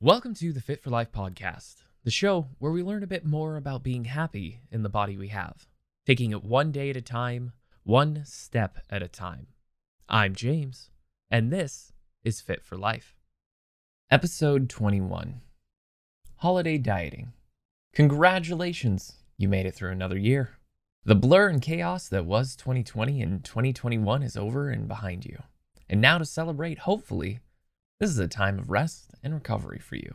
Welcome to the Fit for Life podcast, the show where we learn a bit more about being happy in the body we have, taking it one day at a time, one step at a time. I'm James, and this is Fit for Life. Episode 21 Holiday Dieting. Congratulations, you made it through another year. The blur and chaos that was 2020 and 2021 is over and behind you. And now to celebrate, hopefully, this is a time of rest and recovery for you.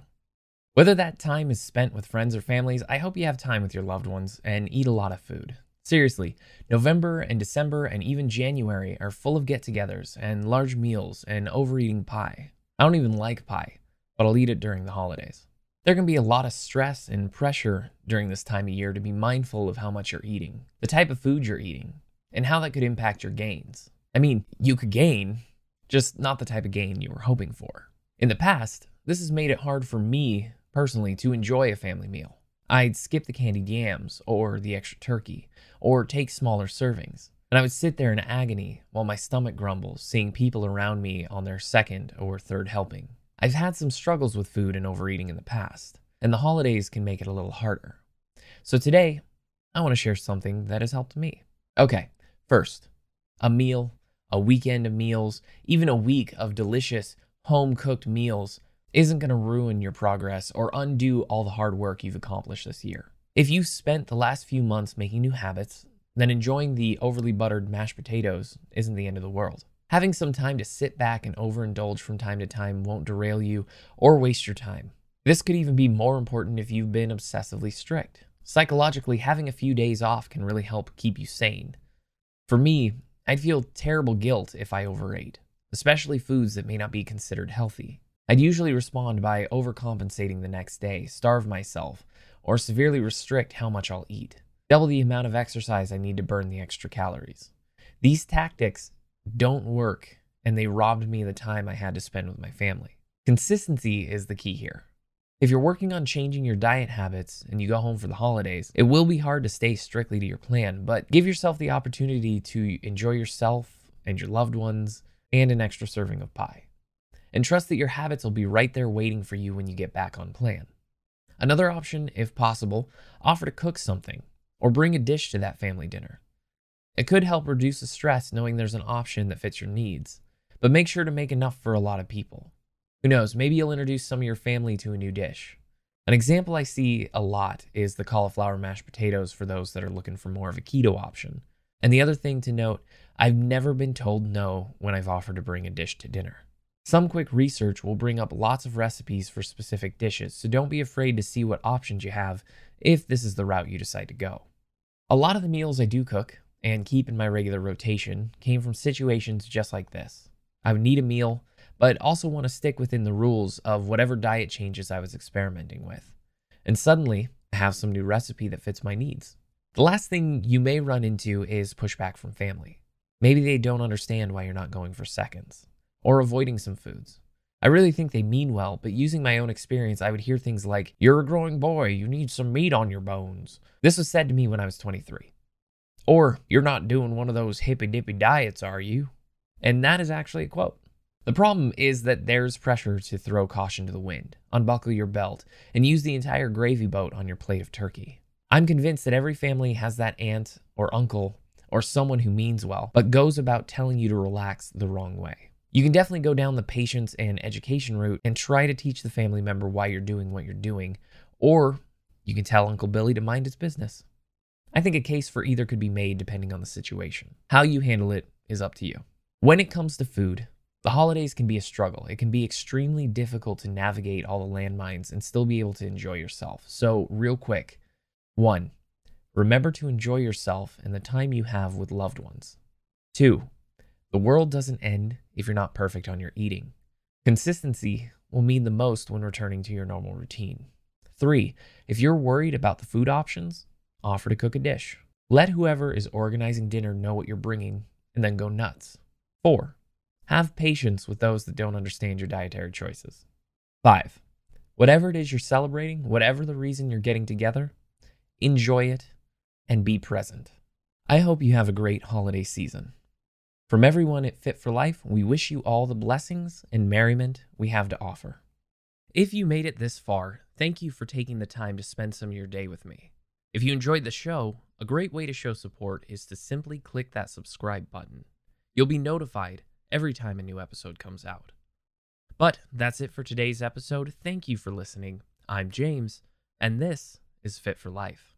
Whether that time is spent with friends or families, I hope you have time with your loved ones and eat a lot of food. Seriously, November and December and even January are full of get togethers and large meals and overeating pie. I don't even like pie, but I'll eat it during the holidays. There can be a lot of stress and pressure during this time of year to be mindful of how much you're eating, the type of food you're eating, and how that could impact your gains. I mean, you could gain, just not the type of gain you were hoping for. In the past, this has made it hard for me personally to enjoy a family meal. I'd skip the candied yams or the extra turkey or take smaller servings. And I would sit there in agony while my stomach grumbles, seeing people around me on their second or third helping. I've had some struggles with food and overeating in the past, and the holidays can make it a little harder. So today, I want to share something that has helped me. Okay, first, a meal a weekend of meals, even a week of delicious home cooked meals isn't going to ruin your progress or undo all the hard work you've accomplished this year. If you've spent the last few months making new habits, then enjoying the overly buttered mashed potatoes isn't the end of the world. Having some time to sit back and overindulge from time to time won't derail you or waste your time. This could even be more important if you've been obsessively strict. Psychologically, having a few days off can really help keep you sane. For me, I'd feel terrible guilt if I overate, especially foods that may not be considered healthy. I'd usually respond by overcompensating the next day, starve myself, or severely restrict how much I'll eat, double the amount of exercise I need to burn the extra calories. These tactics don't work, and they robbed me the time I had to spend with my family. Consistency is the key here. If you're working on changing your diet habits and you go home for the holidays, it will be hard to stay strictly to your plan, but give yourself the opportunity to enjoy yourself and your loved ones and an extra serving of pie. And trust that your habits will be right there waiting for you when you get back on plan. Another option, if possible, offer to cook something or bring a dish to that family dinner. It could help reduce the stress knowing there's an option that fits your needs, but make sure to make enough for a lot of people. Who knows, maybe you'll introduce some of your family to a new dish. An example I see a lot is the cauliflower mashed potatoes for those that are looking for more of a keto option. And the other thing to note, I've never been told no when I've offered to bring a dish to dinner. Some quick research will bring up lots of recipes for specific dishes, so don't be afraid to see what options you have if this is the route you decide to go. A lot of the meals I do cook and keep in my regular rotation came from situations just like this. I would need a meal but also want to stick within the rules of whatever diet changes I was experimenting with. And suddenly, I have some new recipe that fits my needs. The last thing you may run into is pushback from family. Maybe they don't understand why you're not going for seconds or avoiding some foods. I really think they mean well, but using my own experience, I would hear things like, You're a growing boy, you need some meat on your bones. This was said to me when I was 23. Or, You're not doing one of those hippy dippy diets, are you? And that is actually a quote. The problem is that there's pressure to throw caution to the wind, unbuckle your belt, and use the entire gravy boat on your plate of turkey. I'm convinced that every family has that aunt or uncle or someone who means well, but goes about telling you to relax the wrong way. You can definitely go down the patience and education route and try to teach the family member why you're doing what you're doing, or you can tell Uncle Billy to mind his business. I think a case for either could be made depending on the situation. How you handle it is up to you. When it comes to food, the holidays can be a struggle. It can be extremely difficult to navigate all the landmines and still be able to enjoy yourself. So, real quick one, remember to enjoy yourself and the time you have with loved ones. Two, the world doesn't end if you're not perfect on your eating. Consistency will mean the most when returning to your normal routine. Three, if you're worried about the food options, offer to cook a dish. Let whoever is organizing dinner know what you're bringing and then go nuts. Four, have patience with those that don't understand your dietary choices. Five, whatever it is you're celebrating, whatever the reason you're getting together, enjoy it and be present. I hope you have a great holiday season. From everyone at Fit for Life, we wish you all the blessings and merriment we have to offer. If you made it this far, thank you for taking the time to spend some of your day with me. If you enjoyed the show, a great way to show support is to simply click that subscribe button. You'll be notified every time a new episode comes out. But that's it for today's episode. Thank you for listening. I'm James, and this is Fit for Life.